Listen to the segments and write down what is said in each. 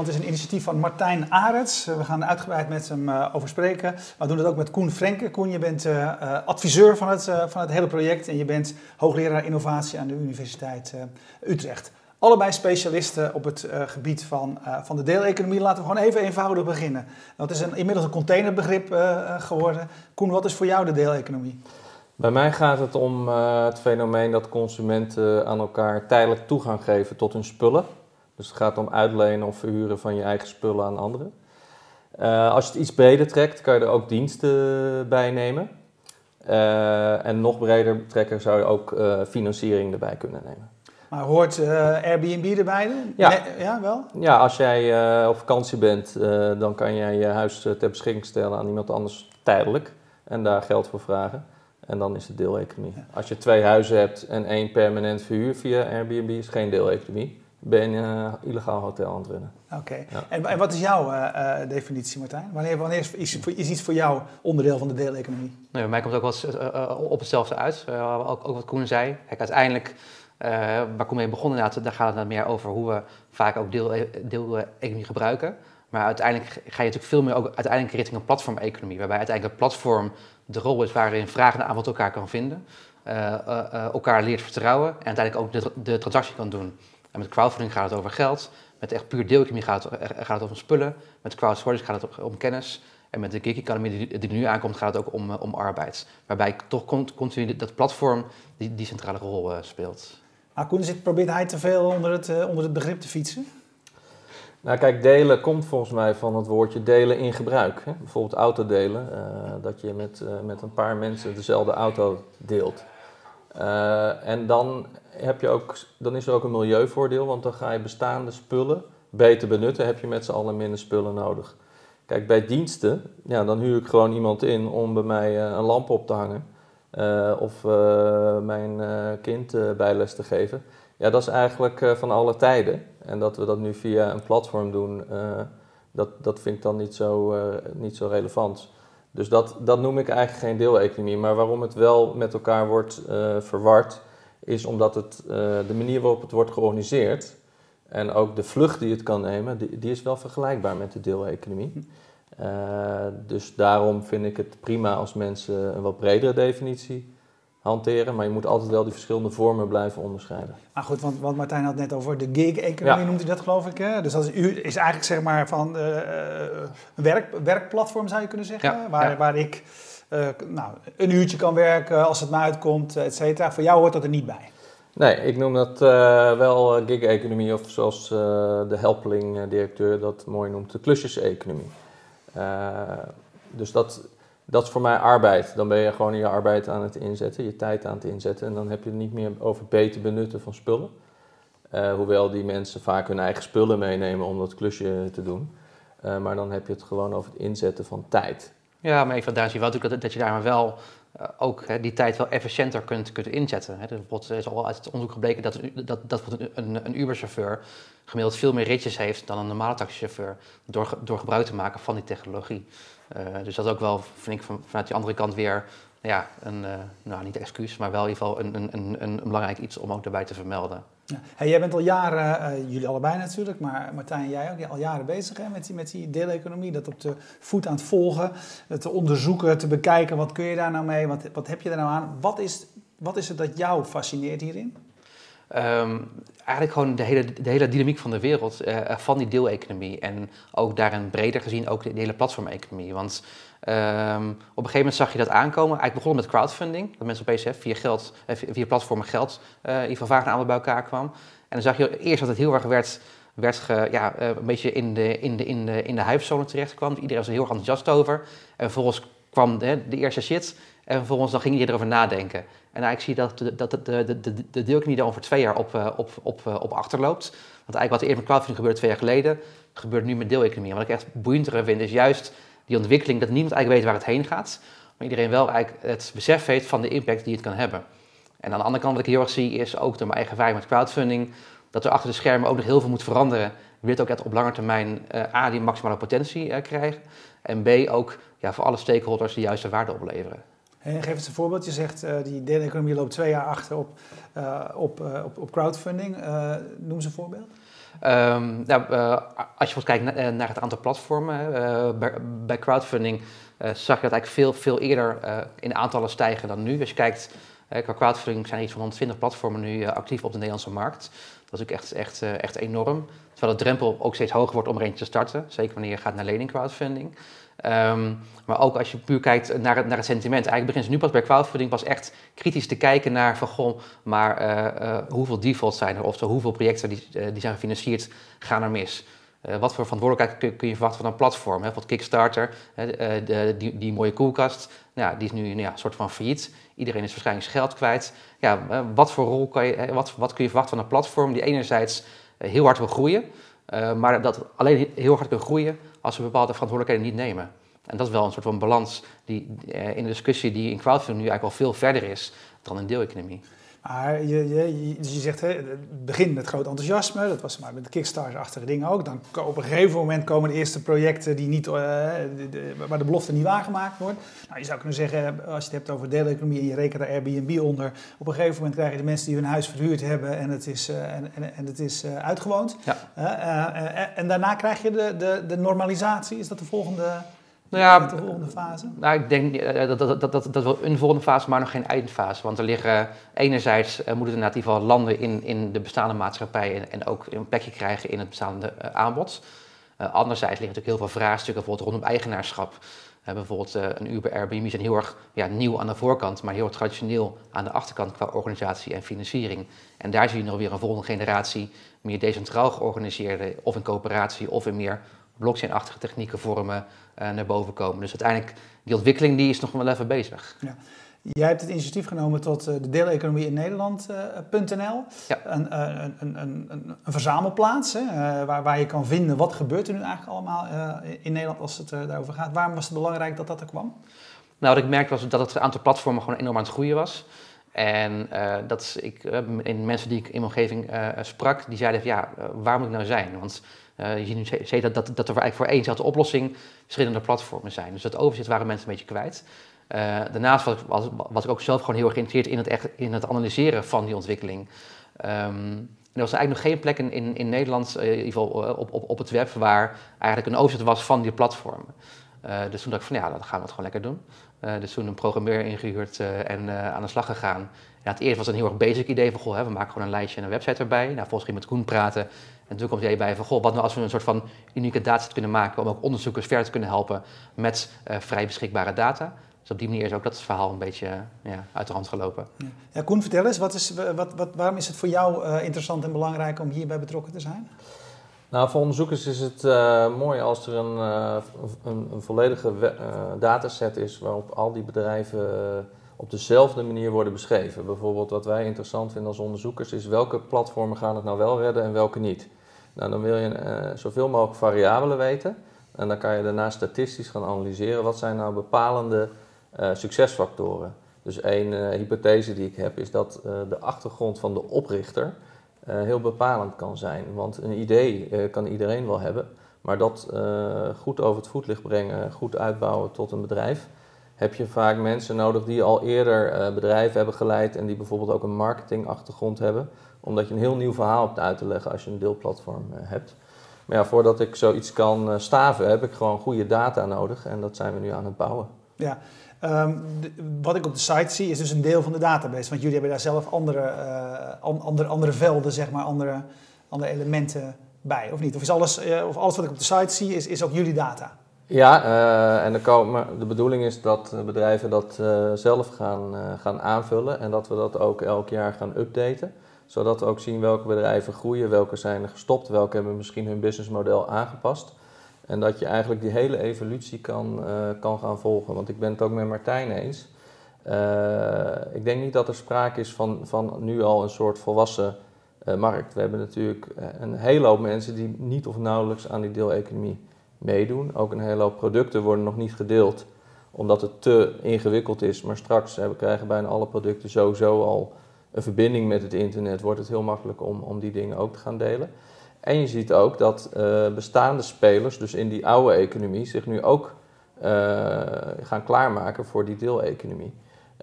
Nederland is een initiatief van Martijn Arets. We gaan uitgebreid met hem uh, over spreken. We doen het ook met Koen Frenke. Koen, je bent uh, adviseur van het, van het hele project en je bent hoogleraar innovatie aan de Universiteit Utrecht. Allebei specialisten op het gebied van, van de deeleconomie. Laten we gewoon even eenvoudig beginnen. Dat is een, inmiddels een containerbegrip geworden. Koen, wat is voor jou de deeleconomie? Bij mij gaat het om het fenomeen dat consumenten aan elkaar tijdelijk toegang geven tot hun spullen. Dus het gaat om uitlenen of verhuren van je eigen spullen aan anderen. Uh, als je het iets breder trekt, kan je er ook diensten bij nemen. Uh, en nog breder trekken zou je ook financiering erbij kunnen nemen. Maar hoort Airbnb erbij? Ja. Nee, ja, wel? Ja, als jij op vakantie bent, dan kan jij je huis ter beschikking stellen aan iemand anders tijdelijk. En daar geld voor vragen. En dan is het deeleconomie. Als je twee huizen hebt en één permanent verhuur via Airbnb, is het geen deeleconomie. Ben je een uh, illegaal hotel aan het runnen. Oké. Ja. En, en, wat is jouw uh, definitie, Martijn? Wanneer, wanneer is, is, is, iets voor jou onderdeel van de deeleconomie? Nee, bij mij komt het ook wel uh, op hetzelfde uit. Ook, ook, wat Koen zei. Kijk, uiteindelijk, waar Koen mee begonnen, inderdaad, daar gaat het meer over hoe we vaak ook deeleconomie deel gebruiken. Maar uiteindelijk ga je natuurlijk veel meer ook uiteindelijk richting een platformeconomie. Waarbij uiteindelijk een platform de rol is waarin vraag en aanbod elkaar kan vinden. Uh, uh, elkaar leert vertrouwen en uiteindelijk ook de, de, transactie kan doen. En met crowdfunding gaat het over geld. Met echt puur deeleconomie gaat het, gaat het over spullen. Met crowdsourcing gaat het om kennis. En met de gig economy die, die nu aankomt, gaat het ook om, om arbeid. Waarbij toch continu dat platform die, die centrale rol uh, speelt. Maar Koen, zit, probeert hij te veel onder het, onder het begrip te fietsen? Nou kijk, delen komt volgens mij van het woordje delen in gebruik. Hè? Bijvoorbeeld autodelen, uh, dat je met, uh, met een paar mensen dezelfde auto deelt. Uh, en dan, heb je ook, dan is er ook een milieuvoordeel, want dan ga je bestaande spullen beter benutten. Heb je met z'n allen minder spullen nodig. Kijk, bij diensten, ja, dan huur ik gewoon iemand in om bij mij een lamp op te hangen. of mijn kind bijles te geven. Ja, dat is eigenlijk van alle tijden. En dat we dat nu via een platform doen, dat, dat vind ik dan niet zo, niet zo relevant. Dus dat, dat noem ik eigenlijk geen deeleconomie. Maar waarom het wel met elkaar wordt verward, is omdat het, de manier waarop het wordt georganiseerd en ook de vlucht die het kan nemen, die, die is wel vergelijkbaar met de deeleconomie. dus daarom vind ik het prima als mensen een wat bredere definitie hanteren, maar je moet altijd wel die verschillende vormen blijven onderscheiden. Maar goed, want, want Martijn had net over de gig-economie, ja. noemt hij dat geloof ik. Hè? Dus dat is, is eigenlijk zeg maar van uh, een werk, werkplatform zou je kunnen zeggen, ja, waar, ja. waar ik uh, nou, een uurtje kan werken als het me uitkomt, et cetera. Voor jou hoort dat er niet bij. Nee, ik noem dat uh, wel gig-economie of zoals de helpeling-directeur dat mooi noemt, de klusjeseconomie. Dus dat, dat is voor mij arbeid. Dan ben je gewoon je arbeid aan het inzetten, je tijd aan het inzetten. En dan heb je het niet meer over beter benutten van spullen. Uh, hoewel die mensen vaak hun eigen spullen meenemen om dat klusje te doen. Uh, maar dan heb je het gewoon over het inzetten van tijd. Ja, maar even daar zie je wel natuurlijk dat, dat je daar maar wel uh, ook hè, die tijd wel efficiënter kunt, kunt inzetten. Hè. Er is al uit het onderzoek gebleken dat, dat, dat een, een, een Uber-chauffeur gemiddeld veel meer ritjes heeft dan een normale taxichauffeur door, door gebruik te maken van die technologie. Uh, dus dat is ook wel, vind ik, van, vanuit die andere kant weer ja, een, uh, nou niet excuus, maar wel in ieder geval een, een, een, een belangrijk iets om ook daarbij te vermelden. Ja. Hey, jij bent al jaren, uh, jullie allebei natuurlijk, maar Martijn en jij ook, al jaren bezig hè, met, die, met die deeleconomie. Dat op de voet aan het volgen, te onderzoeken, te bekijken. Wat kun je daar nou mee? Wat, wat heb je daar nou aan? Wat is, wat is het dat jou fascineert hierin? Um, eigenlijk gewoon de hele, de hele dynamiek van de wereld, uh, van die deeleconomie. En ook daarin breder gezien ook de, de hele platformeconomie. Want um, op een gegeven moment zag je dat aankomen. Eigenlijk begonnen met crowdfunding. Dat mensen opeens via, geld, via platformen geld uh, in ieder geval bij elkaar kwam. En dan zag je eerst dat het heel erg werd, werd ja, een beetje in de, in de, in de, in de hypezone terecht kwam. Iedereen was er heel enthousiast over. En vervolgens kwam de eerste shit. En vervolgens dan ging je erover nadenken. En eigenlijk zie je dat de, dat de, de, de, de daar over twee jaar op, op, op, op achterloopt. Want eigenlijk wat er eerder met crowdfunding gebeurde twee jaar geleden, gebeurt nu met deeleconomie. En wat ik echt boeiender vind, is juist die ontwikkeling dat niemand eigenlijk weet waar het heen gaat. Maar iedereen wel eigenlijk het besef heeft van de impact die het kan hebben. En aan de andere kant wat ik heel erg zie, is ook door mijn eigen ervaring met crowdfunding, dat er achter de schermen ook nog heel veel moet veranderen. Wil ook echt op lange termijn uh, A, die maximale potentie uh, krijgen. En B, ook ja, voor alle stakeholders de juiste waarde opleveren. Geef eens een voorbeeld. Je zegt uh, die deeleconomie loopt twee jaar achter op, uh, op, uh, op, op crowdfunding. noem eens een voorbeeld. Um, als je kijkt naar het aantal platformen, bij, bij, crowdfunding zag je dat eigenlijk veel, veel eerder in aantallen stijgen dan nu. Als je kijkt, qua crowdfunding zijn er iets van 120 platformen nu actief op de Nederlandse markt. Dat is ook echt, echt, echt enorm. Terwijl de drempel ook steeds hoger wordt om er eentje te starten. Zeker wanneer je gaat naar lening crowdfunding. Um, maar ook als je puur kijkt naar het, naar het sentiment. Eigenlijk beginnen ze nu pas bij crowdfunding pas echt kritisch te kijken naar van maar uh, hoeveel defaults zijn er? Of hoeveel projecten die, die zijn gefinancierd gaan er mis? wat voor verantwoordelijkheid kun, je verwachten van een platform? Hè? Wat Kickstarter, de, die, die, mooie koelkast, nou, die is nu nou ja, een soort van failliet. Iedereen is waarschijnlijk zijn geld kwijt. Ja, wat voor rol kan je, wat, wat kun je verwachten van een platform die enerzijds heel hard wil groeien, maar dat alleen heel hard kan groeien als we bepaalde verantwoordelijkheden niet nemen? En dat is wel een soort van balans die, eh, in de discussie die in crowdfunding nu eigenlijk al veel verder is dan in deeleconomie. Maar je, je, dus je zegt, hè, het begint met groot enthousiasme, dat was maar met de Kickstarter-achtige dingen ook. Dan op een gegeven moment komen de eerste projecten die niet, uh, de, waar de belofte niet waargemaakt wordt. Nou, je zou kunnen zeggen, als je het hebt over deeleconomie en je rekent daar Airbnb onder, op een gegeven moment krijg je de mensen die hun huis verhuurd hebben en het is, uh, en, en, en, het is uh, uitgewoond. Ja. en daarna krijg je de, de, de normalisatie, is dat de volgende... Nou ja, de volgende fase? Nou, ik denk eh, dat dat, dat, dat, dat wel een volgende fase, maar nog geen eindfase. Want er liggen enerzijds uh, moeten inderdaad in ieder geval landen in, in de bestaande maatschappij en, en ook een plekje krijgen in het bestaande uh, aanbod. Uh, anderzijds liggen natuurlijk heel veel vraagstukken bijvoorbeeld rondom eigenaarschap. bijvoorbeeld een Uber, Airbnb zijn heel erg ja, nieuw aan de voorkant, maar heel traditioneel aan de achterkant qua organisatie en financiering. En daar zie je nog weer een volgende generatie meer decentraal georganiseerde, of in coöperatie, of in meer blockchain-achtige technieken vormen uh, naar boven komen. Dus uiteindelijk, die ontwikkeling die is nog wel even bezig. Ja. Jij hebt het initiatief genomen tot uh, de deeleconomie in Nederland.nl. Ja. een, een, een, een, een verzamelplaats hè, waar, waar je kan vinden wat gebeurt er nu eigenlijk allemaal in Nederland als het daarover gaat. Waarom was het belangrijk dat dat er kwam? Nou, wat ik merkte was dat het aantal platformen gewoon enorm aan het groeien was. En dat ik, in mensen die ik in mijn omgeving sprak, die zeiden van ja, waar moet ik nou zijn? Want uh, je ziet dat, dat, dat er eigenlijk voor éénzelfde oplossing verschillende platformen zijn. Dus dat overzicht waren mensen een beetje kwijt. Uh, daarnaast was, was, ik ook zelf gewoon heel erg geïnteresseerd in het, in het analyseren van die ontwikkeling. Um, er was eigenlijk nog geen plek in, in, Nederland, uh, in ieder geval op, op, op het web, waar eigenlijk een overzicht was van die platformen. Dus toen dacht ik van ja, dan gaan we het gewoon lekker doen. Dus toen een programmeur ingehuurd en aan de slag gegaan. Ja, het eerste was een heel erg basic idee van, goh, hè, we maken gewoon een lijstje en een website erbij. Nou, volgens ging met Koen praten en toen komt het idee bij van, goh, wat nou als we een soort van unieke dataset kunnen maken om ook onderzoekers verder te kunnen helpen met uh, vrij beschikbare data. Dus op die manier is ook dat verhaal een beetje ja, uit de hand gelopen. Ja. ja Koen, vertel eens, wat is, wat, wat, waarom is het voor jou uh, interessant en belangrijk om hierbij betrokken te zijn? Nou, voor onderzoekers is het uh, mooi als er een, een, een volledige dataset is waarop al die bedrijven op dezelfde manier worden beschreven. Bijvoorbeeld wat wij interessant vinden als onderzoekers is welke platformen gaan het nou wel redden en welke niet. Nou, dan wil je uh, zoveel mogelijk variabelen weten. En dan kan je daarna statistisch gaan analyseren. Wat zijn nou bepalende uh, succesfactoren? Dus één uh, hypothese die ik heb is dat de achtergrond van de oprichter heel bepalend kan zijn. Want een idee kan iedereen wel hebben. Maar dat goed over het voetlicht brengen, goed uitbouwen tot een bedrijf heb je vaak mensen nodig die al eerder bedrijven hebben geleid en die bijvoorbeeld ook een marketingachtergrond hebben omdat je een heel nieuw verhaal hebt uit te leggen als je een deelplatform eh, hebt. Maar ja, voordat ik zoiets kan eh, staven, heb ik gewoon goede data nodig. En dat zijn we nu aan het bouwen. Ja, um, wat ik op de site zie is dus een deel van de database. Want jullie hebben daar zelf andere, andere, andere velden, zeg maar, andere, andere elementen bij, of niet? Of, is alles, of alles wat ik op de site zie, is, is ook jullie data? Ja, uh, en de, de, bedoeling is dat bedrijven dat zelf gaan, gaan aanvullen en dat we dat ook elk jaar gaan updaten zodat we ook zien welke bedrijven groeien, welke zijn gestopt, welke hebben misschien hun businessmodel aangepast. En dat je eigenlijk die hele evolutie kan, kan gaan volgen. Want ik ben het ook met Martijn eens. Ik denk niet dat er sprake is van, van nu al een soort volwassen markt. We hebben natuurlijk een hele hoop mensen die niet of nauwelijks aan die deeleconomie meedoen. Ook een hele hoop producten worden nog niet gedeeld omdat het te ingewikkeld is. Maar straks hebben, krijgen bijna alle producten sowieso al een verbinding met het internet wordt het heel makkelijk om, om die dingen ook te gaan delen. En je ziet ook dat uh, bestaande spelers, dus in die oude economie, zich nu ook uh, gaan klaarmaken voor die deeleconomie.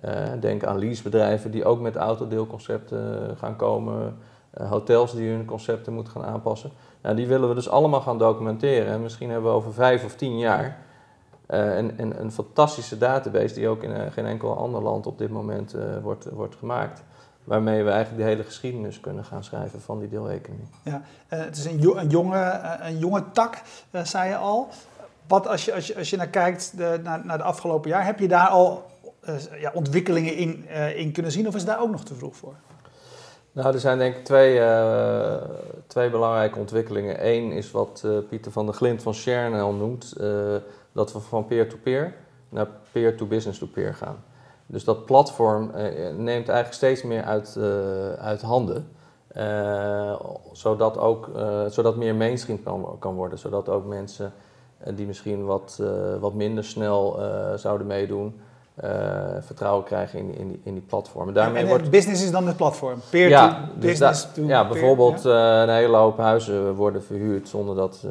Uh, denk aan leasebedrijven die ook met autodeelconcepten gaan komen. hotels die hun concepten moeten gaan aanpassen. Nou, die willen we dus allemaal gaan documenteren. En misschien hebben we over vijf of tien jaar een, een, een, fantastische database die ook in geen enkel ander land op dit moment wordt, wordt gemaakt waarmee we eigenlijk de hele geschiedenis kunnen gaan schrijven van die deeleconomie. Ja, het is een, jonge, een jonge tak, zei je al. Wat als je, als je, als je naar kijkt de, naar, naar de afgelopen jaar, heb je daar al ja, ontwikkelingen in, in kunnen zien of is daar ook nog te vroeg voor? Nou, er zijn denk ik twee, twee belangrijke ontwikkelingen. Eén is wat Pieter van der Glint van Shernel noemt, dat we van peer-to-peer naar peer-to-business-to-peer gaan. Dus dat platform neemt eigenlijk steeds meer uit, uit handen. Zodat, ook, zodat meer mainstream kan, kan worden. Zodat ook mensen die misschien wat, wat minder snel zouden meedoen, vertrouwen krijgen in, in, die, in die platformen. Daarmee en, wordt... business is dan het platform? Peer ja, to dus business to Ja, bijvoorbeeld ja? een hele hoop huizen worden verhuurd zonder dat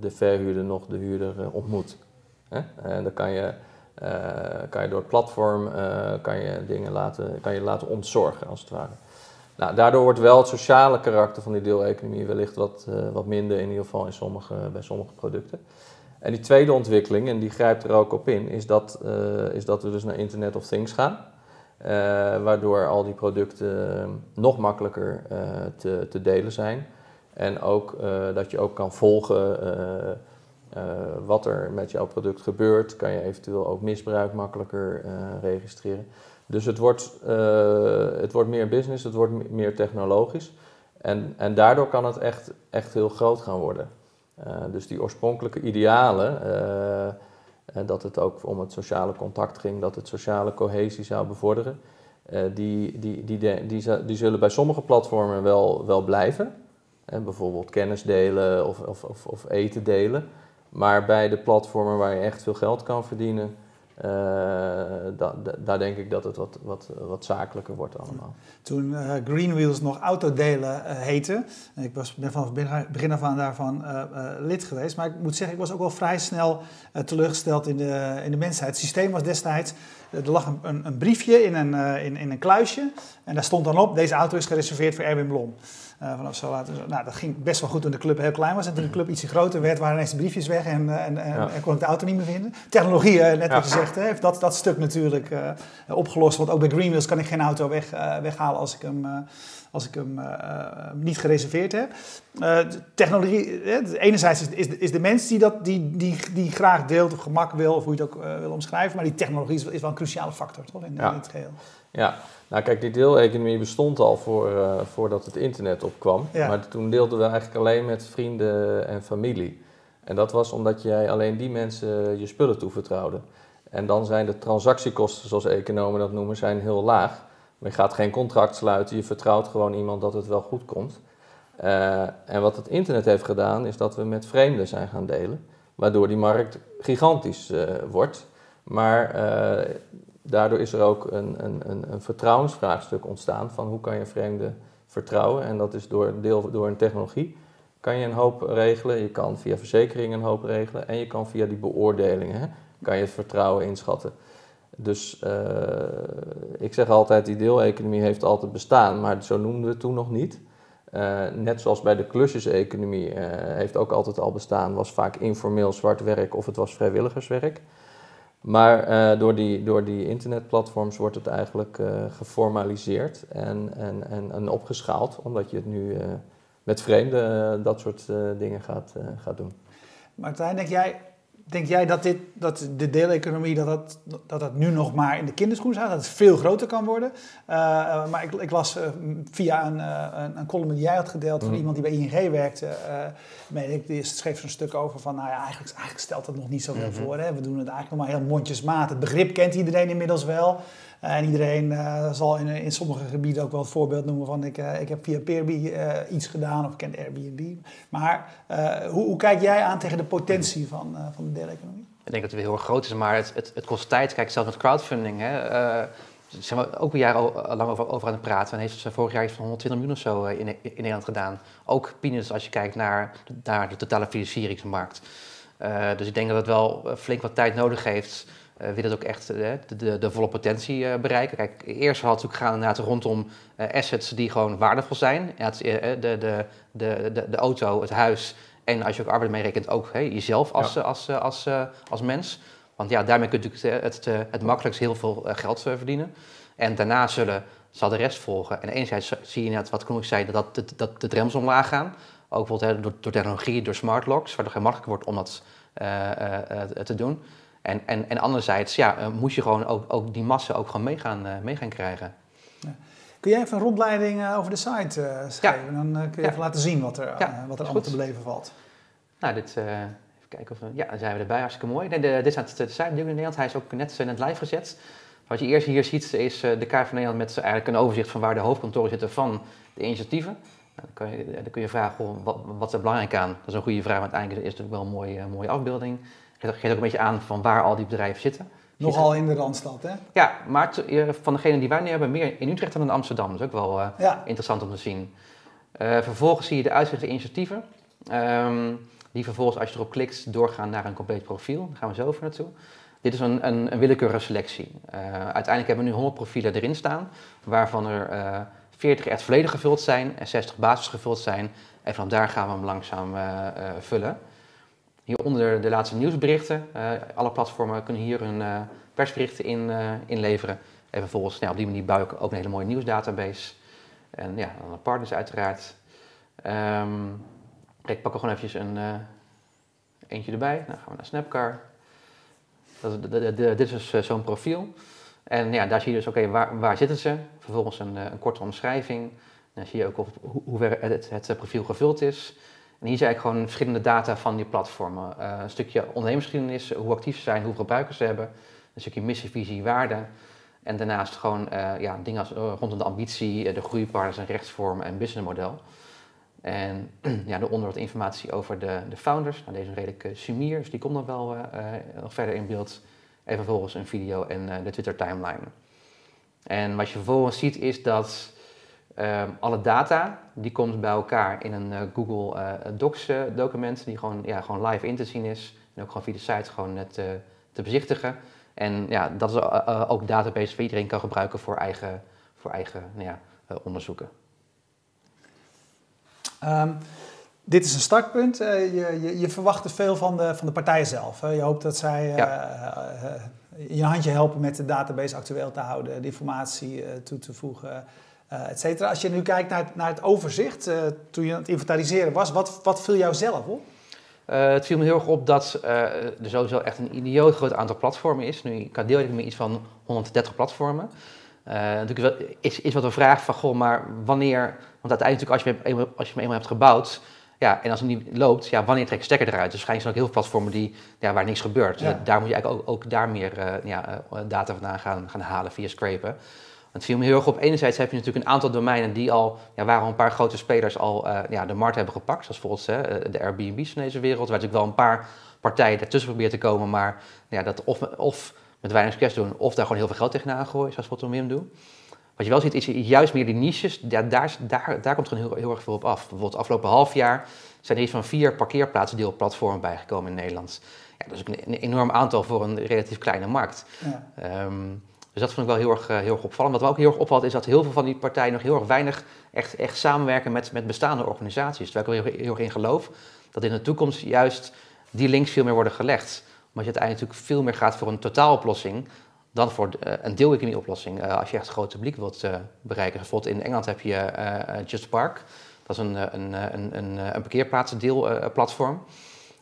de verhuurder nog de huurder ontmoet. En dan kan je uh, kan je door het platform uh, kan je dingen laten, kan je laten ontzorgen, als het ware. Nou, daardoor wordt wel het sociale karakter van die deeleconomie wellicht wat, uh, wat minder, in ieder geval in sommige, bij sommige producten. En die tweede ontwikkeling, en die grijpt er ook op in, is dat, is dat we dus naar Internet of Things gaan. waardoor al die producten nog makkelijker te, te delen zijn. En ook dat je ook kan volgen wat er met jouw product gebeurt, kan je eventueel ook misbruik makkelijker registreren. Dus het wordt, het wordt meer business, het wordt meer technologisch. En, en daardoor kan het echt, echt heel groot gaan worden. Dus die oorspronkelijke idealen, dat het ook om het sociale contact ging, dat het sociale cohesie zou bevorderen, die, die, die, die, zullen bij sommige platformen wel, wel blijven. bijvoorbeeld kennis delen of, of, of eten delen. Maar bij de platformen waar je echt veel geld kan verdienen, da, daar denk ik dat het wat, wat, wat zakelijker wordt allemaal. Toen uh, Greenwheels nog autodelen uh, heette, ik was, ben van begin af aan daarvan lid geweest, maar ik moet zeggen, ik was ook wel vrij snel teleurgesteld in de, in de mensheid. Het systeem was destijds, er lag een, een briefje in een, in, in een kluisje en daar stond dan op, deze auto is gereserveerd voor Erwin Blom. Uh, vanaf zo laten. Nou, dat ging best wel goed toen de club heel klein was. En toen de club ietsje groter werd, waren ineens de briefjes weg en, uh, en, en, kon ik de auto niet meer vinden. Technologie, uh, net wat je zegt, heeft dat, dat stuk natuurlijk opgelost. Want ook bij Greenwheels kan ik geen auto weg, weghalen als ik hem, als ik hem niet gereserveerd heb. technologie, enerzijds is, is, is, de mens die, dat, die, die, die graag deelt of gemak wil, of hoe je het ook wil omschrijven. Maar die technologie is, is wel een cruciale factor toch, in, in het geheel. Ja, nou kijk, die deeleconomie bestond al voor, uh, voordat het internet opkwam. Maar toen deelden we eigenlijk alleen met vrienden en familie. En dat was omdat jij alleen die mensen je spullen toevertrouwde. En dan zijn de transactiekosten, zoals economen dat noemen, zijn heel laag. Maar je gaat geen contract sluiten, je vertrouwt gewoon iemand dat het wel goed komt. Uh, en wat het internet heeft gedaan, is dat we met vreemden zijn gaan delen. Waardoor die markt gigantisch uh, wordt. Maar daardoor is er ook een, een, een, vertrouwensvraagstuk ontstaan van hoe kan je vreemden vertrouwen. En dat is door, deel, door een technologie kan je een hoop regelen. Je kan via verzekeringen een hoop regelen en je kan via die beoordelingen kan je het vertrouwen inschatten. Dus uh, ik zeg altijd, die deeleconomie heeft altijd bestaan, maar zo noemden we het toen nog niet. Uh, net zoals bij de klusjeseconomie uh, heeft ook altijd al bestaan, was vaak informeel zwart werk of het was vrijwilligerswerk. Maar uh, door, die, door die internetplatforms wordt het eigenlijk uh, geformaliseerd en, en, en, en, opgeschaald, omdat je het nu uh, met vreemden dat soort dingen gaat, gaat doen. Martijn, denk jij, Denk jij dat, dit, dat de deeleconomie dat dat, dat dat nu nog maar in de kinderschoen staat? Dat het veel groter kan worden? Uh, maar ik, ik las uh, via een, uh, een, column die jij had gedeeld van mm. iemand die bij ING werkte. ik, die schreef zo'n stuk over van, nou ja, eigenlijk, eigenlijk stelt dat nog niet zoveel mm -hmm. voor. Hè? We doen het eigenlijk nog maar heel mondjesmaat. Het begrip kent iedereen inmiddels wel. Eh, en iedereen uh, zal in, in sommige gebieden ook wel het voorbeeld noemen van ik, uh, ik heb via Peerby iets gedaan of ik ken Airbnb. Maar hoe, hoe, kijk jij aan tegen de potentie van, van de deeleconomie? Ik denk dat het weer heel groot is, maar het, het, het kost tijd. Kijk, zelfs met crowdfunding. Hè, zijn we ook een jaar lang over, over aan het praten. En heeft ze vorig jaar iets van 120 miljoen of zo in, in Nederland gedaan. Ook peanuts als je kijkt naar, naar de totale financieringsmarkt. dus ik denk dat het wel flink wat tijd nodig heeft willen het ook echt de, de, de, volle potentie bereiken. Kijk, eerst had het gaan inderdaad rondom assets die gewoon waardevol zijn. Ja, de, de, de, de, de auto, het huis en als je ook arbeid meerekent, ook hè, jezelf als, als, als, als, mens. Want ja, daarmee kun je natuurlijk het, het, het makkelijkst heel veel geld verdienen. En daarna zullen, zal de rest volgen. En enerzijds zie je net, wat Knoes zei, dat, dat, dat de drempels omlaag gaan. Ook bijvoorbeeld door, door technologie, door smart locks, waardoor het makkelijker wordt om dat uh, te doen. En, en, en anderzijds ja, moet je gewoon ook, ook die massa ook gewoon mee gaan, mee gaan krijgen. Ja. Kun jij even een rondleiding over de site schrijven? Ja. Dan kun je even laten zien wat er, wat er allemaal te beleven valt. Nou, dit, even kijken of we, ja, dan zijn we erbij, hartstikke mooi. Nee, de, dit is de site in Nederland. Hij is ook net, net live gezet. Wat je eerst hier ziet is de kaart van Nederland met eigenlijk een overzicht van waar de hoofdkantoren zitten van de initiatieven. Nou, dan, kun je, dan kun je vragen, wat, wat is er belangrijk aan? Dat is een goede vraag, maar uiteindelijk is het natuurlijk wel een mooie, mooie afbeelding. Geeft ook een beetje aan van waar al die bedrijven zitten. Nogal in de Randstad, hè? Ja, maar van degene die wij nu hebben, meer in Utrecht dan in Amsterdam. Dat is ook wel uh, interessant om te zien. Uh, vervolgens zie je de uitzichte initiatieven. Um, die vervolgens, als je erop klikt, doorgaan naar een compleet profiel. Daar gaan we zo over naartoe. Dit is een, een, een willekeurige selectie. Uh, uiteindelijk hebben we nu 100 profielen erin staan, waarvan er 40 echt volledig gevuld zijn en 60 basis gevuld zijn. En van daar gaan we hem langzaam uh, vullen. Hieronder de laatste nieuwsberichten. Uh, alle platformen kunnen hier hun persberichten in, inleveren. En vervolgens, nou, op die manier bouw ook een hele mooie nieuwsdatabase. En ja, dan partners uiteraard. Um, ik pak er gewoon eventjes een eentje erbij. Dan gaan we naar Snapcar. Dat, dit is zo'n profiel. En ja, daar zie je dus, oké, waar, waar zitten ze? Vervolgens een, eh, een korte omschrijving. Dan zie je ook hoe, ver het, profiel gevuld is. En hier zie je gewoon verschillende data van die platformen. Uh, een stukje ondernemersgeschiedenis, hoe actief ze zijn, hoeveel gebruikers ze hebben. Een stukje missie, visie, waarde. En daarnaast gewoon uh, ja, dingen als, rondom de ambitie, de groeipartners en rechtsvormen en businessmodel. En ja, daaronder wat informatie over de, de founders. Nou, deze is redelijk sumier, dus die komt dan wel nog verder in beeld. En vervolgens een video en de Twitter timeline. En wat je vervolgens ziet is dat uh, alle data, die komt bij elkaar in een uh, Google uh, Docs document, die gewoon, ja, gewoon live in te zien is. En ook gewoon via de site gewoon te, te bezichtigen. En ja, dat is ook een database die iedereen kan gebruiken voor eigen, voor eigen nou ja, onderzoeken. Um, dit is een startpunt. Je, je, je, verwacht er veel van de, van de partijen zelf. Hè? Je hoopt dat zij je handje helpen met de database actueel te houden, de informatie toe te voegen, et cetera. Als je nu kijkt naar, naar het overzicht, toen je aan het inventariseren was, wat, wat viel jou zelf op? het viel me heel erg op dat er sowieso echt een idioot groot aantal platformen is. Nu, ik had deel ik met iets van 130 platformen. natuurlijk is, is wat een vraag van, goh, maar wanneer... Want uiteindelijk, als je, als je hem eenmaal hebt gebouwd, ja, en als het niet loopt, ja, wanneer trek je stekker eruit? Dus waarschijnlijk zijn ook heel veel platformen die, ja, waar niks gebeurt. Dus daar moet je eigenlijk ook, ook daar meer uh, ja, uh, data vandaan gaan, gaan halen via scrapen. Het viel me heel erg op. Enerzijds heb je natuurlijk een aantal domeinen die al, ja, waar al een paar grote spelers al uh, ja, de markt hebben gepakt. Zoals bijvoorbeeld de Airbnb's van deze wereld, waar natuurlijk wel een paar partijen ertussen proberen te komen, maar ja, dat of, of met weinig succes doen, of daar gewoon heel veel geld tegenaan gooien, zoals wat we Wim doen. Wat je wel ziet, is juist meer die niches, ja, daar, daar, daar komt gewoon heel, heel erg veel op af. Bijvoorbeeld afgelopen half jaar zijn er iets van vier parkeerplaatsdeelplatformen bijgekomen in Nederland. Ja, dat is een, een, enorm aantal voor een relatief kleine markt. Ja. Um, dus dat vond ik wel heel erg, eh, heel erg opvallend. Wat me ook heel erg opvalt is dat heel veel van die partijen nog heel erg weinig echt, echt samenwerken met, met bestaande organisaties. Terwijl ik er heel, heel erg in geloof dat in de toekomst juist die links veel meer worden gelegd. Omdat je uiteindelijk natuurlijk veel meer gaat voor een totaaloplossing dan voor uh, een deeleconomie-oplossing, uh, als je echt het grote publiek wilt bereiken. Bijvoorbeeld in Engeland heb je Just Park. Dat is een, een, een, een, een parkeerplaatsdeelplatform.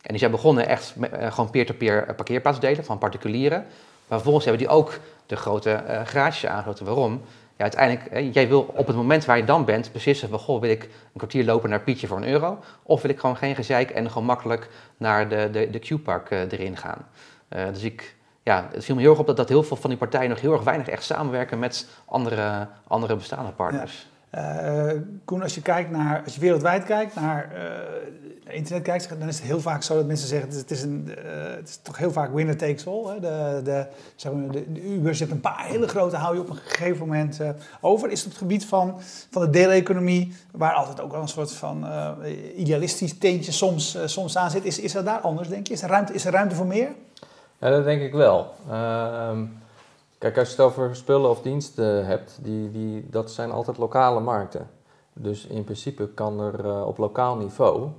en die zijn begonnen echt gewoon peer-to-peer -peer parkeerplaatsdelen van particulieren. Maar vervolgens hebben die ook de grote garages aangesloten. Waarom? Ja, uiteindelijk, jij wil op het moment waar je dan bent beslissen van, goh, wil ik een kwartier lopen naar Pietje voor een euro? Of wil ik gewoon geen gezeik en gewoon makkelijk naar de, de, de Q-park erin gaan? dus ik ja, het viel me heel erg op dat, dat heel veel van die partijen nog heel erg weinig echt samenwerken met andere, andere bestaande partners. Uh, Koen, als je kijkt naar, als je wereldwijd kijkt naar uh, internet kijkt, dan is het heel vaak zo dat mensen zeggen: het is, een, het is toch heel vaak winner takes all. Hè? De, de, zeg maar, de, de Uber zit een paar hele grote, hou je op een gegeven moment over. Is het op het gebied van, van de deeleconomie, waar altijd ook wel een soort van idealistisch teentje soms, soms aan zit, is, is dat daar anders, denk je? Is er ruimte, is er ruimte voor meer? Ja, dat denk ik wel. Ehm, kijk, als je het over spullen of diensten hebt, die, die, dat zijn altijd lokale markten. Dus in principe kan er uh, op lokaal niveau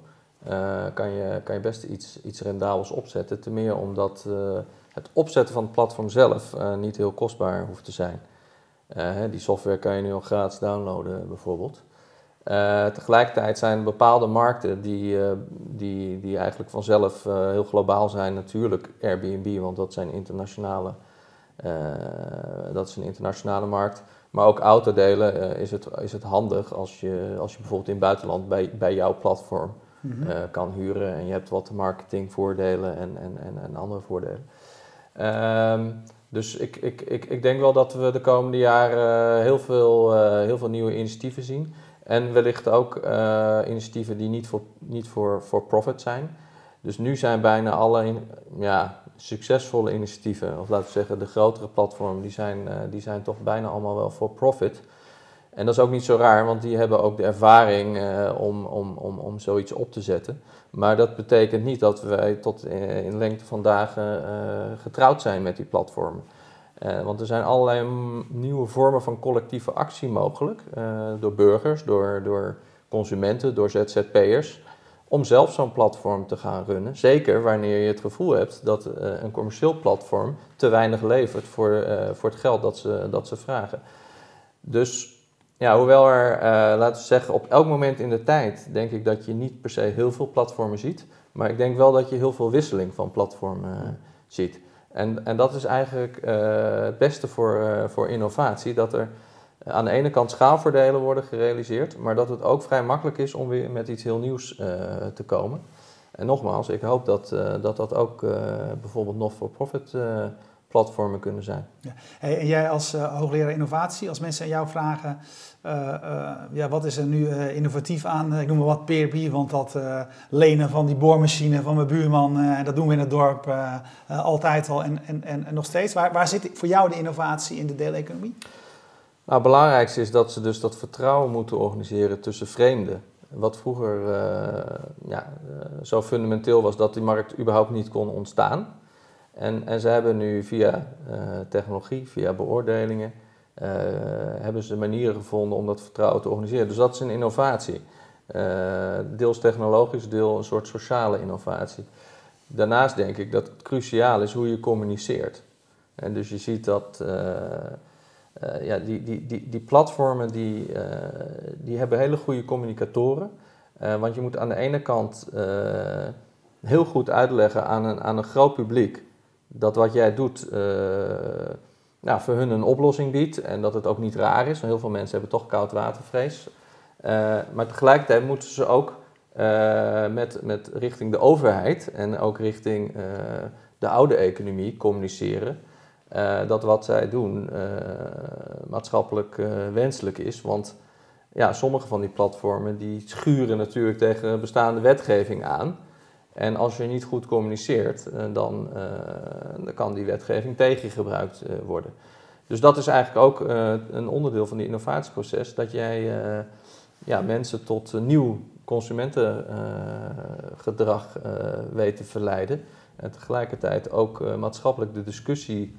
uh, kan je, kan je best iets, iets rendabels opzetten. Ten meer omdat uh, het opzetten van het platform zelf niet heel kostbaar hoeft te zijn. die software kan je nu al gratis downloaden bijvoorbeeld. Tegelijkertijd zijn er bepaalde markten die, die, die eigenlijk vanzelf heel globaal zijn. Natuurlijk Airbnb, want dat, zijn internationale, dat is een internationale markt. Maar ook autodelen is, het, is het handig als je, als je bijvoorbeeld in het buitenland bij, bij jouw platform mm -hmm. kan huren. En je hebt wat marketingvoordelen en, en, en, en andere voordelen. Um, dus ik, ik, ik, ik denk wel dat we de komende jaren heel veel, heel veel nieuwe initiatieven zien. En wellicht ook uh, initiatieven die niet voor, niet voor, voor profit zijn. Dus nu zijn bijna alle in, ja, succesvolle initiatieven, of laten we zeggen de grotere platformen, die zijn, uh, die zijn toch bijna allemaal wel voor profit. En dat is ook niet zo raar, want die hebben ook de ervaring uh, om, om, om, om zoiets op te zetten. Maar dat betekent niet dat wij tot in lengte van dagen getrouwd zijn met die platformen. Want er zijn allerlei nieuwe vormen van collectieve actie mogelijk. Door burgers, door, door consumenten, door ZZP'ers. Om zelf zo'n platform te gaan runnen. Zeker wanneer je het gevoel hebt dat uh, een commercieel platform te weinig levert voor, voor het geld dat ze, dat ze vragen. Dus ja, hoewel er, laten we zeggen, op elk moment in de tijd denk ik dat je niet per se heel veel platformen ziet. Maar ik denk wel dat je heel veel wisseling van platformen ziet. En, en dat is eigenlijk het beste voor, voor innovatie, dat er aan de ene kant schaalvoordelen worden gerealiseerd, maar dat het ook vrij makkelijk is om weer met iets heel nieuws uh, te komen. En nogmaals, ik hoop dat dat, dat ook bijvoorbeeld not-for-profit platformen kunnen zijn. Ja. En jij als hoogleraar innovatie, als mensen aan jou vragen, ja, wat is er nu innovatief aan? Ik noem maar wat Peerby, want dat lenen van die boormachine van mijn buurman, dat doen we in het dorp altijd al en, en, en, nog steeds. Waar, waar zit voor jou de innovatie in de deeleconomie? Nou, het belangrijkste is dat ze dus dat vertrouwen moeten organiseren tussen vreemden. Wat vroeger ja, zo fundamenteel was dat die markt überhaupt niet kon ontstaan. En, en ze hebben nu via technologie, via beoordelingen, hebben ze manieren gevonden om dat vertrouwen te organiseren. Dus dat is een innovatie. Deels technologisch, deel een soort sociale innovatie. Daarnaast denk ik dat het cruciaal is hoe je communiceert. En dus je ziet dat uh, ja, die, die, die, die platformen die, die hebben hele goede communicatoren. want je moet aan de ene kant heel goed uitleggen aan een, aan een groot publiek dat wat jij doet nou, voor hun een oplossing biedt en dat het ook niet raar is. Want heel veel mensen hebben toch koudwatervrees. Uh, maar tegelijkertijd moeten ze ook met, met richting de overheid en ook richting de oude economie communiceren. Dat wat zij doen maatschappelijk wenselijk is. Want ja, sommige van die platformen die schuren natuurlijk tegen bestaande wetgeving aan. En als je niet goed communiceert, eh, dan, dan kan die wetgeving tegengebruikt uh, worden. Dus dat is eigenlijk ook een onderdeel van die innovatieproces, dat jij ja, mensen tot nieuw consumentengedrag weet te verleiden. En tegelijkertijd ook maatschappelijk de discussie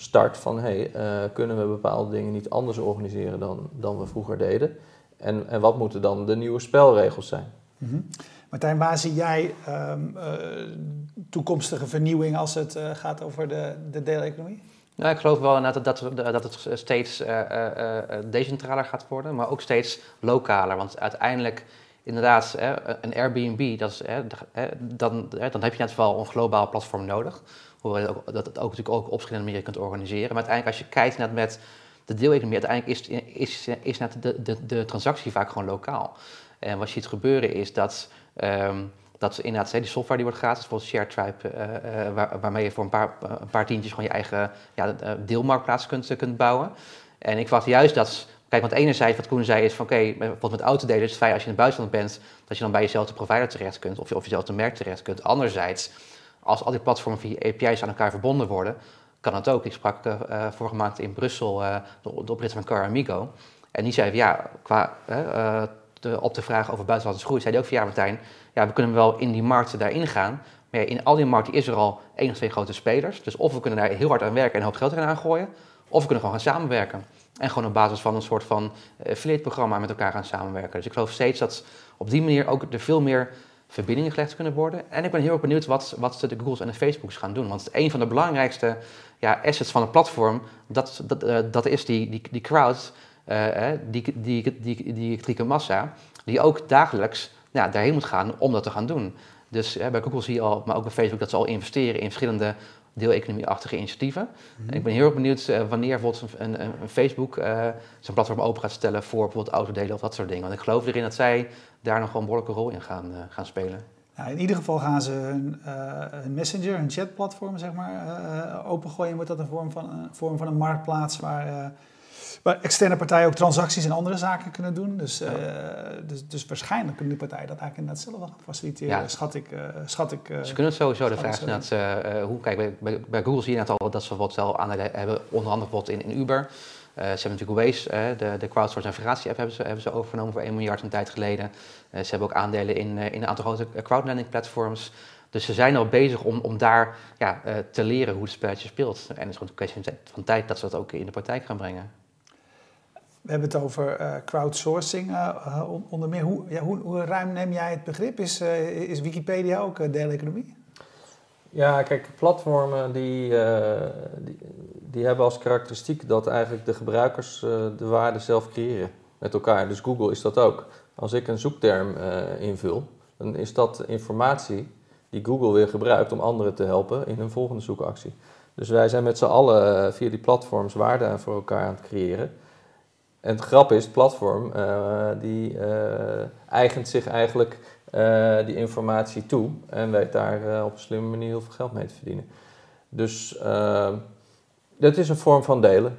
start van hey, kunnen we bepaalde dingen niet anders organiseren dan, dan we vroeger deden? En, en wat moeten dan de nieuwe spelregels zijn? Mm -hmm. Martijn, waar zie jij um, uh, toekomstige vernieuwing als het uh, gaat over de, de deeleconomie? Nou, ik geloof wel inderdaad dat, dat, dat het steeds uh, decentraler gaat worden, maar ook steeds lokaler. Want uiteindelijk, inderdaad, een Airbnb, dat is, dan, dan heb je net wel een globaal platform nodig. Hoewel dat het ook natuurlijk ook op verschillende manieren kunt organiseren. Maar uiteindelijk, als je kijkt naar met de deeleconomie, uiteindelijk is, is, is net de, de, de transactie vaak gewoon lokaal. En wat je ziet gebeuren is dat Um, dat inderdaad, die software die wordt gratis, bijvoorbeeld ShareTribe, uh, uh, waar, waarmee je voor een paar, een paar tientjes gewoon je eigen ja, deelmarktplaats kunt, kunt bouwen. En ik verwacht juist dat, kijk, want enerzijds wat Koen zei is van oké, bijvoorbeeld met autodelen is het fijn als je in het buitenland bent, dat je dan bij jezelfde provider terecht kunt of, of jezelfde merk terecht kunt. Anderzijds, als al die platformen via API's aan elkaar verbonden worden, kan dat ook. Ik sprak uh, vorige maand in Brussel uh, de, de oprichter van Car Amigo. En die zei van ja, qua de, op de vraag over buitenlandse groei, zei hij ook van ja Martijn, ja, we kunnen wel in die markten daarin gaan, Maar in al die markten is er al één of twee grote spelers. Dus of we kunnen daar heel hard aan werken en een hoop geld erin aangooien, of we kunnen gewoon gaan samenwerken. En gewoon op basis van een soort van affiliate programma met elkaar gaan samenwerken. Dus ik geloof steeds dat op die manier ook er veel meer verbindingen gelegd kunnen worden. En ik ben heel erg benieuwd wat, wat de Googles en de Facebooks gaan doen. Want een van de belangrijkste ja, assets van een platform, dat, dat, uh, dat is die, die, die crowd, uh, die, die, die, die kritieke massa, die ook dagelijks ja, daarheen moet gaan om dat te gaan doen. Dus bij Google zie je al, maar ook bij Facebook, dat ze al investeren in verschillende deeleconomie-achtige initiatieven. Mm Ik ben heel erg benieuwd wanneer bijvoorbeeld een, een, een Facebook zijn platform open gaat stellen voor bijvoorbeeld autodelen of dat soort dingen. Want ik geloof erin dat zij daar nog wel een behoorlijke rol in gaan, gaan spelen. Nou, in ieder geval gaan ze hun, uh, messenger, hun chatplatform zeg maar, opengooien. Wordt dat een vorm van, een vorm van een marktplaats waar, waar externe partijen ook transacties en andere zaken kunnen doen. Dus, ja. dus, dus waarschijnlijk kunnen die partijen dat eigenlijk inderdaad zelf wel gaan faciliteren, ja. schat ik. schat ik ze kunnen het sowieso. De vraag is hoe, kijk, bij, bij, Google zie je net al dat ze wat zelf aandelen hebben, onder andere bijvoorbeeld in, in Uber. Uh, ze hebben natuurlijk Waze, uh, de, de crowdsource navigatie app hebben ze, hebben ze overgenomen voor 1 miljard een tijd geleden. Uh, ze hebben ook aandelen in, in een aantal grote crowdlending platforms. Dus ze zijn al bezig om, om daar ja, te leren hoe het spelletje speelt. En het is gewoon een kwestie van tijd dat ze dat ook in de praktijk gaan brengen. We hebben het over crowdsourcing onder meer. Hoe, ja, hoe, ruim neem jij het begrip? Is, is Wikipedia ook deeleconomie? Ja, kijk, platformen die, die die hebben als karakteristiek dat eigenlijk de gebruikers de waarde zelf creëren met elkaar. Dus Google is dat ook. Als ik een zoekterm invul, dan is dat informatie die Google weer gebruikt om anderen te helpen in een volgende zoekactie. Dus wij zijn met z'n allen via die platforms waarde voor elkaar aan het creëren. En het grap is, het platform die eigent zich eigenlijk die informatie toe en weet daar op een slimme manier heel veel geld mee te verdienen. Dus dat is een vorm van delen.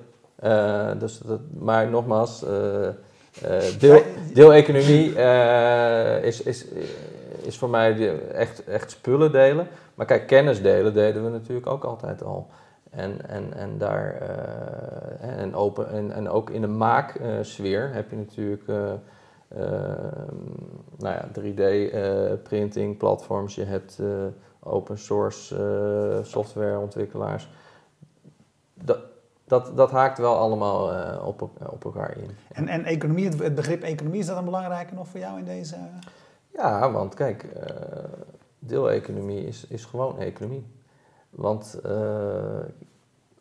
Dus dat, maar nogmaals, deel, deeleconomie is, is, is voor mij echt, echt spullen delen. Maar kijk, kennis delen deden we natuurlijk ook altijd al. En, en, en, daar, en, open, en, en ook in de maaksfeer heb je natuurlijk nou ja, 3D-printing platforms. Je hebt open source softwareontwikkelaars dat, dat, dat haakt wel allemaal op, op elkaar in. En, en economie, het, begrip economie, is dat een belangrijke nog voor jou in deze? Ja, want kijk, deeleconomie is, is gewoon economie. Want uh,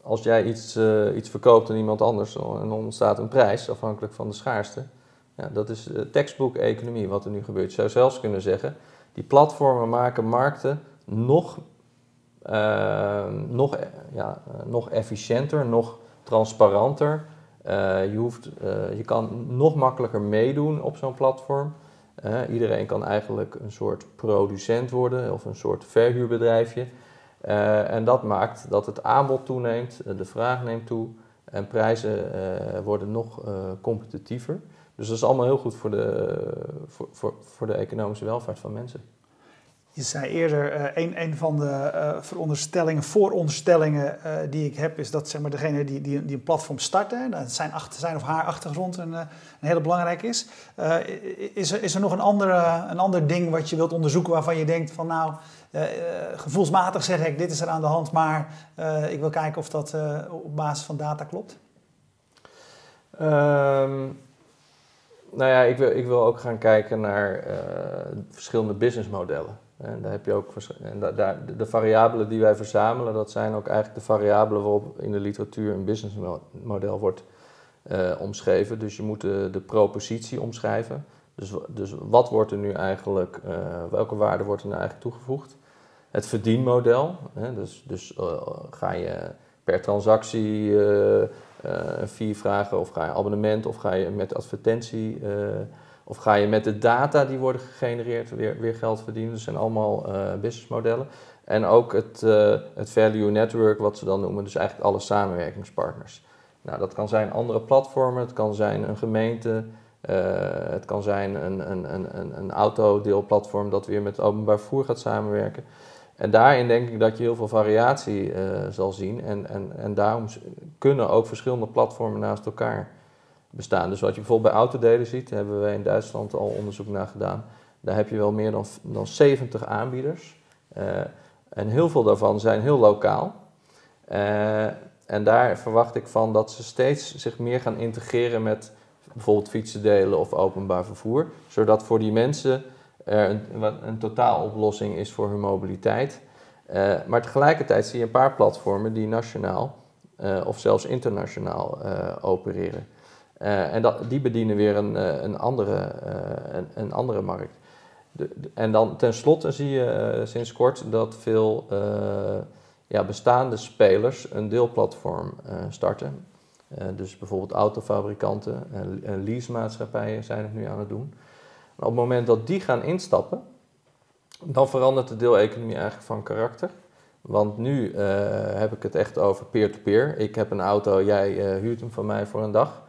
als jij iets, iets verkoopt aan iemand anders en ontstaat een prijs afhankelijk van de schaarste, ja, dat is textbook economie wat er nu gebeurt. Je zou zelfs kunnen zeggen, die platformen maken markten nog nog, ja, nog efficiënter, nog transparanter. Je, hoeft, je kan nog makkelijker meedoen op zo'n platform. Iedereen kan eigenlijk een soort producent worden of een soort verhuurbedrijfje. En dat maakt dat het aanbod toeneemt, de vraag neemt toe en prijzen worden nog competitiever. Dus dat is allemaal heel goed voor de, voor, voor, voor de economische welvaart van mensen. Je zei eerder, uh, een, een van de uh, veronderstellingen, vooronderstellingen uh, die ik heb, is dat zeg maar, degene die, die, die een platform starten, dat zijn, achter, zijn of haar achtergrond een, een hele belangrijk is. is, er, is er nog een, andere, een ander ding wat je wilt onderzoeken waarvan je denkt van nou, gevoelsmatig zeg ik, dit is er aan de hand, maar ik wil kijken of dat op basis van data klopt? Um, nou ja, ik wil, ik wil ook gaan kijken naar verschillende businessmodellen. En daar heb je ook en daar, de variabelen die wij verzamelen, dat zijn ook eigenlijk de variabelen waarop in de literatuur een businessmodel wordt uh, omschreven. Dus je moet de, de propositie omschrijven. Dus, dus wat wordt er nu eigenlijk, uh, welke waarde wordt er nu eigenlijk toegevoegd? Het verdienmodel, hè, dus, dus uh, ga je per transactie een fee vragen of ga je abonnement of ga je met advertentie of ga je met de data die worden gegenereerd weer, weer geld verdienen? Dat zijn allemaal uh, businessmodellen. En ook het, uh, het value network, wat ze dan noemen, dus eigenlijk alle samenwerkingspartners. Nou, dat kan zijn andere platformen, het kan zijn een gemeente, uh, het kan zijn een, een, een, een autodeelplatform dat weer met openbaar voer gaat samenwerken. En daarin denk ik dat je heel veel variatie zal zien. En, en, en daarom kunnen ook verschillende platformen naast elkaar bestaan. Dus wat je bijvoorbeeld bij autodelen ziet, hebben we in Duitsland al onderzoek naar gedaan. Daar heb je wel meer dan, dan 70 aanbieders en heel veel daarvan zijn heel lokaal. en daar verwacht ik van dat ze steeds zich meer gaan integreren met bijvoorbeeld fietsen delen of openbaar vervoer. Zodat voor die mensen er een, een totaaloplossing is voor hun mobiliteit. Uh, maar tegelijkertijd zie je een paar platformen die nationaal of zelfs internationaal opereren. en dat, die bedienen weer een, een, andere, een, een, andere markt. De, en dan tenslotte zie je sinds kort dat veel ja, bestaande spelers een deelplatform starten. dus bijvoorbeeld autofabrikanten en leasemaatschappijen zijn het nu aan het doen. op het moment dat die gaan instappen, dan verandert de deeleconomie eigenlijk van karakter. Want nu heb ik het echt over peer-to-peer. Ik heb een auto, jij huurt hem van mij voor een dag.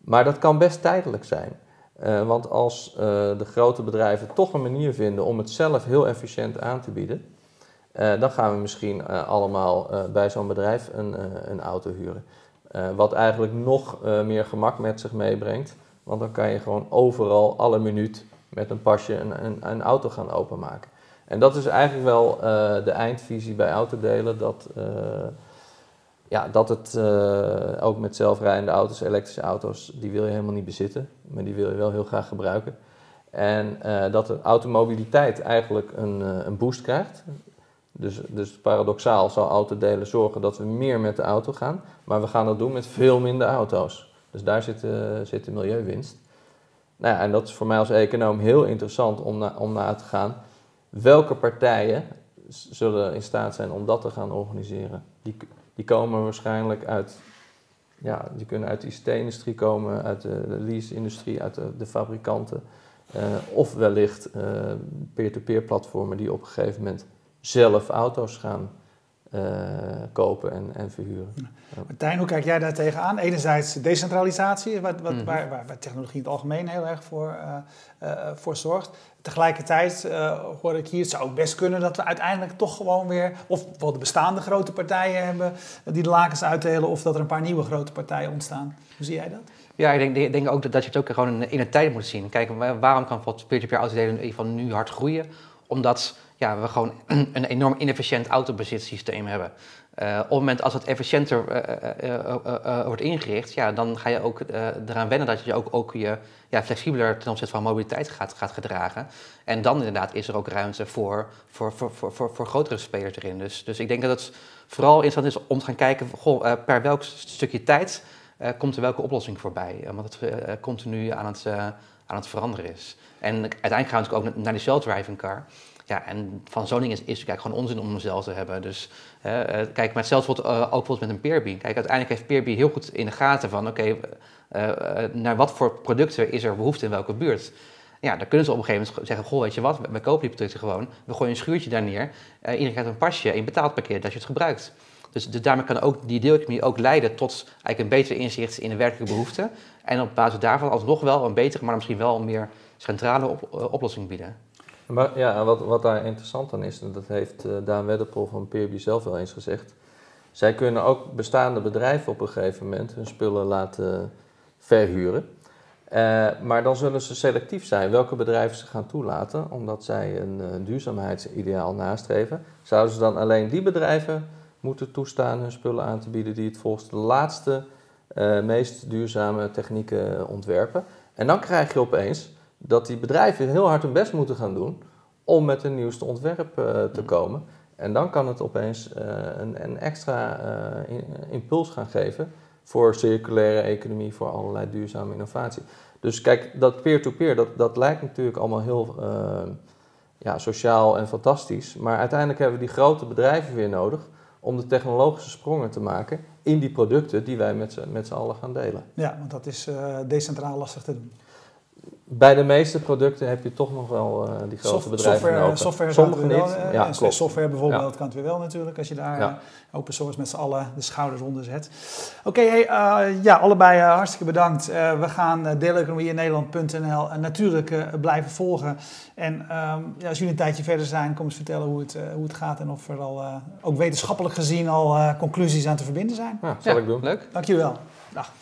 Maar dat kan best tijdelijk zijn. Uh, want als de grote bedrijven toch een manier vinden om het zelf heel efficiënt aan te bieden, dan gaan we misschien allemaal bij zo'n bedrijf een, een auto huren. wat eigenlijk nog meer gemak met zich meebrengt. Want dan kan je gewoon overal alle minuut met een pasje een, een, een auto gaan openmaken. En dat is eigenlijk wel de eindvisie bij autodelen, dat, ja, dat het uh, ook met zelfrijdende auto's, elektrische auto's, die wil je helemaal niet bezitten, maar die wil je wel heel graag gebruiken. En dat de automobiliteit eigenlijk een, een boost krijgt. Dus, dus paradoxaal zal autodelen zorgen dat we meer met de auto gaan, maar we gaan dat doen met veel minder auto's. Dus daar zit, zit de milieuwinst. Nou ja, en dat is voor mij als econoom heel interessant om, na, om na te gaan. Welke partijen zullen in staat zijn om dat te gaan organiseren? Die, die komen waarschijnlijk uit, ja, die kunnen uit de ICT-industrie komen, uit de, lease-industrie, uit de, fabrikanten. Uh, of wellicht uh, peer-to-peer platformen die op een gegeven moment zelf auto's gaan uh, kopen en, en verhuren. Ja. Martijn, hoe kijk jij daar tegenaan? Enerzijds decentralisatie, wat, wat, mm -hmm. waar, waar, waar, technologie in het algemeen heel erg voor, uh, uh, voor zorgt. Tegelijkertijd hoor ik hier, het zou best kunnen dat we uiteindelijk toch gewoon weer... of wel de bestaande grote partijen hebben die de lakens uitdelen... of dat er een paar nieuwe grote partijen ontstaan. Hoe zie jij dat? Ja, ik denk, denk ook dat je het ook gewoon in een tijd moet zien. Kijk, waarom kan peer-to-peer autodelen van nu hard groeien? Omdat ja, we gewoon een enorm inefficiënt autobezitsysteem hebben. Uh, op het moment als het efficiënter uh, uh, wordt ingericht, ja, dan ga je ook eraan wennen dat je ook, ook je ja, flexibeler ten opzichte van mobiliteit gaat, gaat gedragen. En dan inderdaad is er ook ruimte voor, voor, voor, voor, voor, grotere spelers erin. Dus, dus ik denk dat het vooral interessant is om te gaan kijken, goh, per welk stukje tijd komt er welke oplossing voorbij. want het continu aan het, aan het veranderen is. En uiteindelijk gaan we ook naar die self-driving car. Ja, en van zo'n ding is, is gewoon onzin om mezelf te hebben. Dus uh, kijk, maar zelfs wordt, uh, ook bijvoorbeeld met een Peerby. Kijk, uiteindelijk heeft Peerby heel goed in de gaten van... oké, uh, naar wat voor producten is er behoefte in welke buurt? Ja, dan kunnen ze op een gegeven moment zeggen... goh, weet je wat, we kopen die producten gewoon. We gooien een schuurtje daar neer. iedereen krijgt een pasje en je betaalt dat je het gebruikt. Dus, dus daarmee kan ook die deeleconomie ook leiden tot eigenlijk een beter inzicht in de werkelijke behoeften. En op basis daarvan alsnog wel een betere, maar misschien wel een meer centrale op, oplossing bieden. Maar ja, wat, wat daar interessant aan is, en dat heeft uh, Daan Wedderpol van Peerby zelf wel eens gezegd. Zij kunnen ook bestaande bedrijven op een gegeven moment hun spullen laten verhuren. Uh, maar dan zullen ze selectief zijn welke bedrijven ze gaan toelaten, omdat zij een uh, duurzaamheidsideaal nastreven. Zouden ze dan alleen die bedrijven moeten toestaan hun spullen aan te bieden die het volgens de laatste, meest duurzame technieken ontwerpen? En dan krijg je opeens dat die bedrijven heel hard hun best moeten gaan doen om met een nieuwste ontwerp uh, te mm. komen. En dan kan het opeens uh, een, een, extra uh, impuls gaan geven voor circulaire economie, voor allerlei duurzame innovatie. Dus kijk, dat peer-to-peer, dat, dat lijkt natuurlijk allemaal heel ja, sociaal en fantastisch. Maar uiteindelijk hebben we die grote bedrijven weer nodig om de technologische sprongen te maken in die producten die wij met z'n allen gaan delen. Ja, want dat is decentraal lastig te doen bij de meeste producten heb je toch nog wel uh, die grote bedrijven software, nodig. Software Sommige niet. Wel, uh, ja, klopt. Software bijvoorbeeld ja. kan het weer wel natuurlijk, als je daar ja. uh, open source met z'n allen de schouders onder zet. Oké, okay, hey, ja, allebei hartstikke bedankt. we gaan deeleconomie-in-Nederland.nl natuurlijk blijven volgen. En um, ja, als jullie een tijdje verder zijn, kom eens vertellen hoe het, hoe het gaat en of er al, ook wetenschappelijk gezien al conclusies aan te verbinden zijn. Ja, zal ik doen. Leuk. Dank jullie wel. Dag.